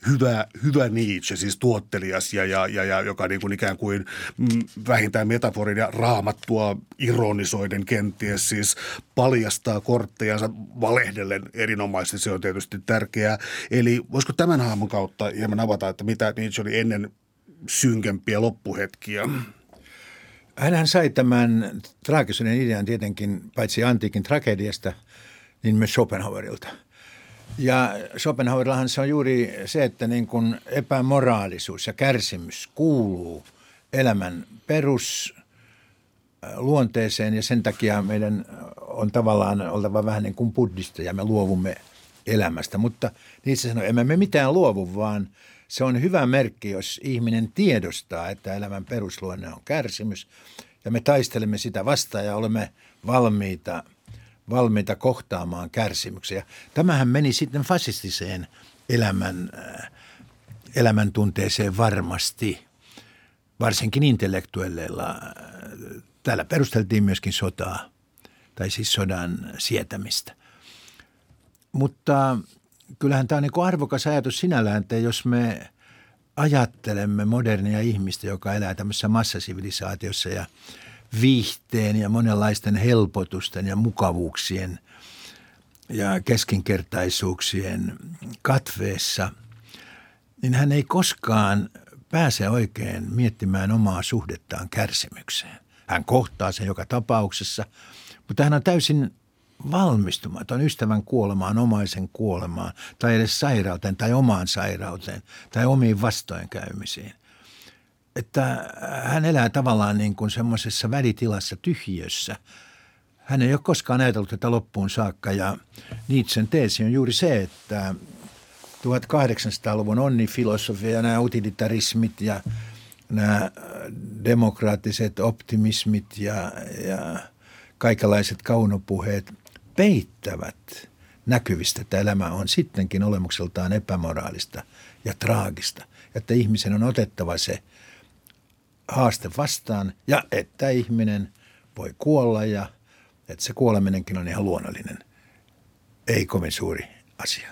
hyvä, hyvä Nietzsche, siis tuottelias ja, ja, ja, ja joka niin kuin ikään kuin mm, vähintään metaforin ja raamattua ironisoiden kenties siis paljastaa korttejansa valehdellen erinomaisesti, se on tietysti tärkeää. Eli voisiko tämän hahmon kautta hieman avata, että mitä Nietzsche oli ennen synkempiä loppuhetkiä? Hänhän sai tämän traagisuuden idean tietenkin paitsi antiikin tragediasta, niin myös Schopenhauerilta. Ja Schopenhauerillahan se on juuri se, että niin kuin epämoraalisuus ja kärsimys kuuluu elämän perus luonteeseen ja sen takia meidän on tavallaan oltava vähän niin kuin ja me luovumme elämästä. Mutta niissä sanoo, emme me mitään luovu, vaan se on hyvä merkki, jos ihminen tiedostaa, että elämän perusluonne on kärsimys ja me taistelemme sitä vastaan ja olemme valmiita, valmiita kohtaamaan kärsimyksiä. Tämähän meni sitten fasistiseen elämän, äh, elämäntunteeseen varmasti, varsinkin intellektuelleilla. Täällä perusteltiin myöskin sotaa, tai siis sodan sietämistä. Mutta kyllähän tämä on niin arvokas ajatus sinällään, että jos me ajattelemme modernia ihmistä, joka elää tämmöisessä massasivilisaatiossa ja viihteen ja monenlaisten helpotusten ja mukavuuksien ja keskinkertaisuuksien katveessa, niin hän ei koskaan pääse oikein miettimään omaa suhdettaan kärsimykseen. Hän kohtaa sen joka tapauksessa, mutta hän on täysin valmistumaton ystävän kuolemaan, omaisen kuolemaan tai edes sairauteen tai omaan sairauteen tai omiin vastoinkäymisiin. Että hän elää tavallaan niin kuin semmoisessa välitilassa, tyhjössä. Hän ei ole koskaan ajatellut tätä loppuun saakka ja Nietzschen teesi on juuri se, että 1800-luvun onnifilosofia ja nämä utilitarismit ja nämä demokraattiset optimismit ja, ja kaikenlaiset kaunopuheet peittävät näkyvistä, että elämä on sittenkin olemukseltaan epämoraalista ja traagista. Että ihmisen on otettava se haaste vastaan ja että ihminen voi kuolla ja että se kuoleminenkin on ihan luonnollinen, ei kovin suuri asia.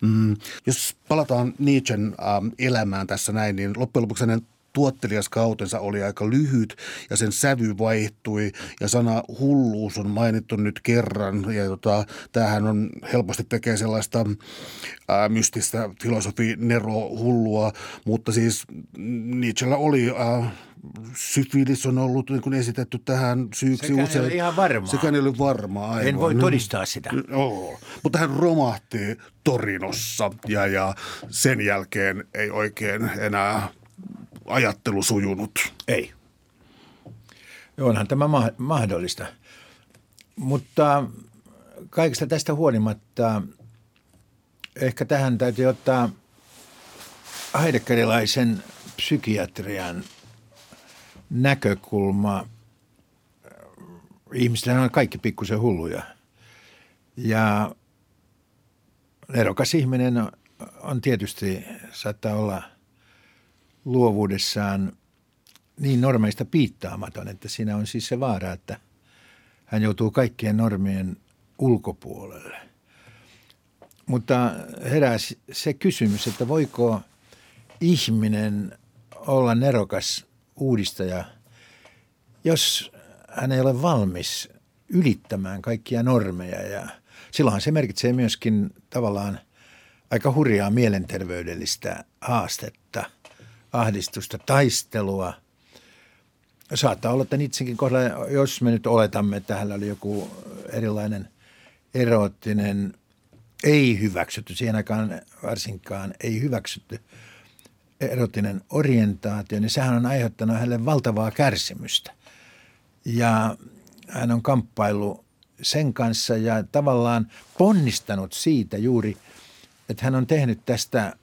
Mm, jos palataan Nietzschen ähm, elämään tässä näin, niin loppujen lopuksi hänen tuottelias kautensa oli aika lyhyt ja sen sävy vaihtui ja sana hulluus on mainittu nyt kerran ja tota, tämähän on helposti tekee sellaista ää, mystistä filosofi Nero hullua, mutta siis Nietzschellä oli ää, syfilis on ollut niin kuin esitetty tähän syyksi Sekään usein. Ei ihan varmaa. Sekään ei ole varmaa. Aivan. En voi todistaa sitä. No, mutta hän romahti Torinossa ja, ja sen jälkeen ei oikein enää ajattelu sujunut? Ei. Onhan tämä ma- mahdollista. Mutta kaikesta tästä huolimatta ehkä tähän täytyy ottaa heidekkerilaisen psykiatrian näkökulma. Ihmiset on kaikki pikkusen hulluja. Ja erokas ihminen on tietysti, saattaa olla – luovuudessaan niin normeista piittaamaton, että siinä on siis se vaara, että hän joutuu kaikkien normien ulkopuolelle. Mutta herää se kysymys, että voiko ihminen olla nerokas uudistaja, jos hän ei ole valmis ylittämään kaikkia normeja. Ja silloinhan se merkitsee myöskin tavallaan aika hurjaa mielenterveydellistä haastetta – ahdistusta, taistelua. Saattaa olla, että itsekin kohdalla, jos me nyt oletamme, että hänellä oli joku erilainen eroottinen, ei hyväksytty, siihen aikaan varsinkaan ei hyväksytty eroottinen orientaatio, niin sehän on aiheuttanut hänelle valtavaa kärsimystä. Ja hän on kamppailu sen kanssa ja tavallaan ponnistanut siitä juuri, että hän on tehnyt tästä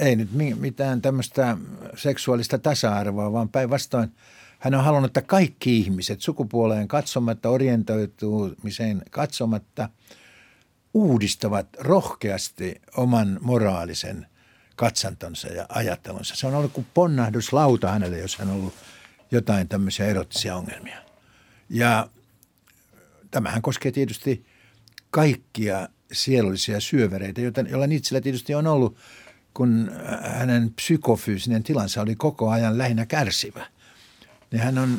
ei nyt mitään tämmöistä seksuaalista tasa-arvoa, vaan päinvastoin hän on halunnut, että kaikki ihmiset sukupuoleen katsomatta, orientoitumiseen katsomatta uudistavat rohkeasti oman moraalisen katsantonsa ja ajattelunsa. Se on ollut kuin ponnahduslauta hänelle, jos hän on ollut jotain tämmöisiä erottisia ongelmia. Ja tämähän koskee tietysti kaikkia sielullisia syövereitä, joilla itsellä tietysti on ollut – kun hänen psykofyysinen tilansa oli koko ajan lähinnä kärsivä, niin hän on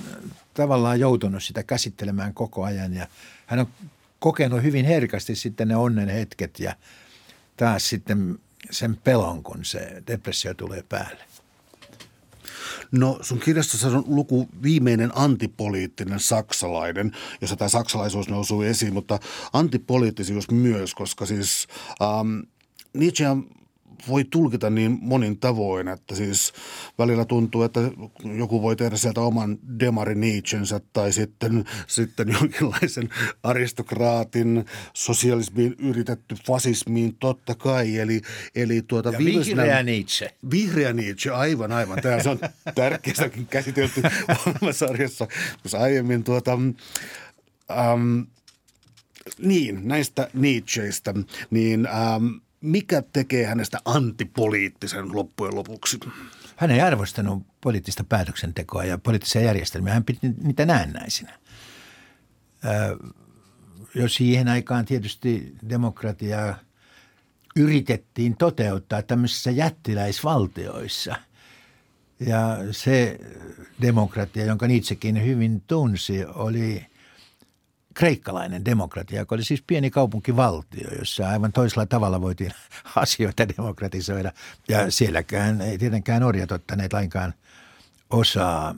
tavallaan joutunut sitä käsittelemään koko ajan ja hän on kokenut hyvin herkästi sitten ne onnen hetket ja taas sitten sen pelon, kun se depressio tulee päälle. No sun kirjastossa on luku viimeinen antipoliittinen saksalainen, jossa tämä saksalaisuus nousuu esiin, mutta antipoliittisuus myös, koska siis ähm, Nietzsche voi tulkita niin monin tavoin, että siis välillä tuntuu, että joku voi tehdä sieltä oman demari Nietzschensä tai sitten, sitten jonkinlaisen aristokraatin sosialismiin yritetty fasismiin totta kai. Eli, eli tuota, ja vihreä Nietzsche. Vihreä Nietzsche, aivan aivan. Tämä on tärkeässäkin käsitelty sarjassa, jos aiemmin tuota, um, niin, näistä Nietzscheistä, niin ähm, mikä tekee hänestä antipoliittisen loppujen lopuksi? Hän ei arvostanut poliittista päätöksentekoa ja poliittisia järjestelmiä. Hän piti niitä näennäisinä. Jo siihen aikaan tietysti demokratiaa yritettiin toteuttaa tämmöisissä jättiläisvaltioissa. Ja se demokratia, jonka itsekin hyvin tunsi, oli kreikkalainen demokratia, joka oli siis pieni kaupunkivaltio, jossa aivan toisella tavalla voitiin asioita demokratisoida. Ja sielläkään ei tietenkään orjat ottaneet lainkaan osaa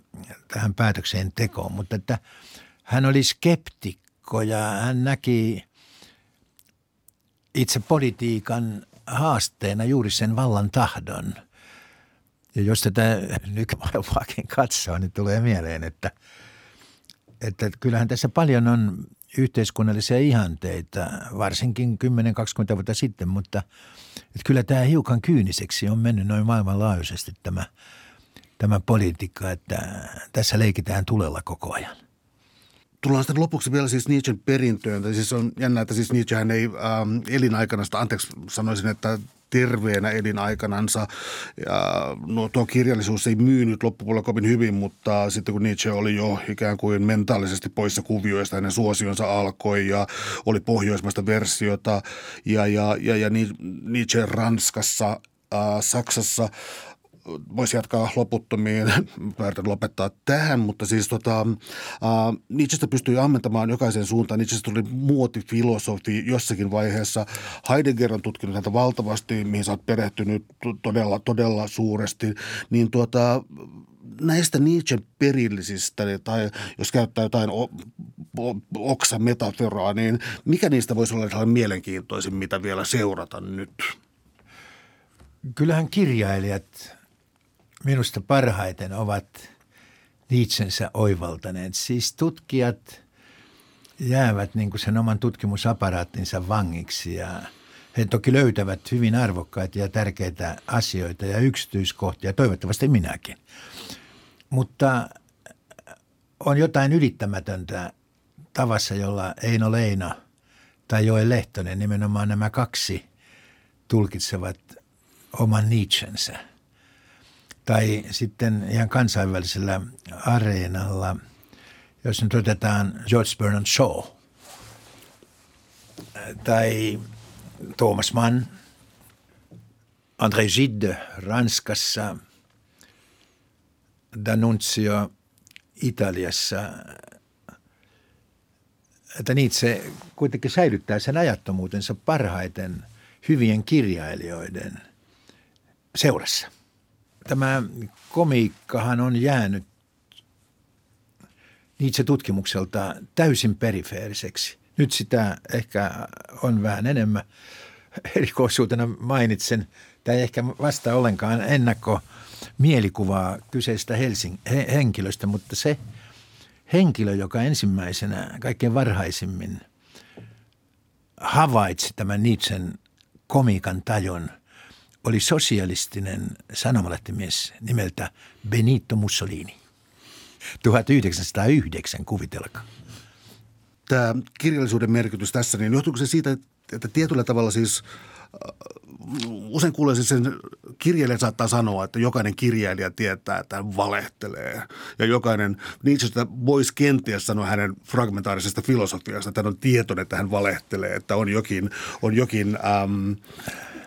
tähän päätöksentekoon, mutta että hän oli skeptikko ja hän näki itse politiikan haasteena juuri sen vallan tahdon. Ja jos tätä nykymaailmaakin katsoo, niin tulee mieleen, että – että kyllähän tässä paljon on yhteiskunnallisia ihanteita, varsinkin 10-20 vuotta sitten, mutta että kyllä tämä hiukan kyyniseksi on mennyt noin maailmanlaajuisesti tämä, tämä politiikka, että tässä leikitään tulella koko ajan. Tullaan sitten lopuksi vielä siis Nietzschen perintöön. Siis on jännä, että siis Nietzschehän ei ähm, elinaikana, anteeksi sanoisin, että terveenä elinaikanansa. Ja no, tuo kirjallisuus ei myynyt loppupuolella kovin hyvin, mutta sitten kun Nietzsche oli jo ikään kuin mentaalisesti poissa kuvioista, hänen suosionsa alkoi ja oli pohjoismaista versiota ja, ja, ja, ja Nietzsche Ranskassa, äh, Saksassa – voisi jatkaa loputtomiin, päätän lopettaa tähän, mutta siis tota, äh, Nietzschestä pystyi ammentamaan jokaisen suuntaan. Nietzschestä tuli muotifilosofi jossakin vaiheessa. Heidegger on tutkinut häntä valtavasti, mihin sä oot perehtynyt todella, todella suuresti. Niin tuota, näistä Nietzschen perillisistä, tai jos käyttää jotain oksametaforaa, niin mikä niistä voisi olla sellainen mielenkiintoisin, mitä vielä seurata nyt? Kyllähän kirjailijat minusta parhaiten ovat Nietzschensä oivaltaneet. Siis tutkijat jäävät niin kuin sen oman tutkimusaparaattinsa vangiksi ja he toki löytävät hyvin arvokkaita ja tärkeitä asioita ja yksityiskohtia, toivottavasti minäkin. Mutta on jotain ylittämätöntä tavassa, jolla Eino Leino tai Joe Lehtonen, nimenomaan nämä kaksi, tulkitsevat oman Nietzschensä – tai sitten ihan kansainvälisellä areenalla, jos nyt otetaan George Bernard Shaw tai Thomas Mann, André Gide Ranskassa, D'Annunzio Italiassa, että Nietzsche kuitenkin säilyttää sen ajattomuutensa parhaiten hyvien kirjailijoiden seurassa – tämä komiikkahan on jäänyt Nietzsche tutkimukselta täysin perifeeriseksi. Nyt sitä ehkä on vähän enemmän. Erikoisuutena mainitsen, tämä ei ehkä vastaa ollenkaan ennakko mielikuvaa kyseistä Helsing- he- henkilöstä, mutta se henkilö, joka ensimmäisenä kaikkein varhaisimmin havaitsi tämän Nietzschen komiikan tajon – oli sosialistinen sanomalehtimies nimeltä Benito Mussolini. 1909 kuvitelkaa. Tämä kirjallisuuden merkitys tässä, niin johtuuko se siitä, että tietyllä tavalla siis usein kuulee siis sen kirjailija saattaa sanoa, että jokainen kirjailija tietää, että hän valehtelee. Ja jokainen, Nietzschestä voisi kenties sanoa hänen fragmentaarisesta filosofiasta, että hän on tietoinen, että hän valehtelee, että on jokin, on jokin äm,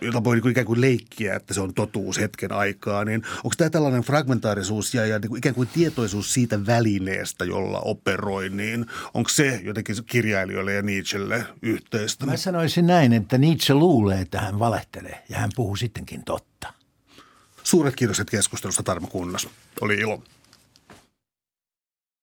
jota voi niin ikään kuin leikkiä, että se on totuus hetken aikaa, niin onko tämä tällainen fragmentaarisuus ja, ja niin kuin ikään kuin tietoisuus siitä välineestä, jolla operoi, niin onko se jotenkin kirjailijoille ja Nietzschelle yhteistä? Mä sanoisin näin, että Nietzsche luulee, että hän valehtelee ja hän puhuu sittenkin totta. Suuret kiitokset keskustelusta Tarmo Kunnas. Oli ilo.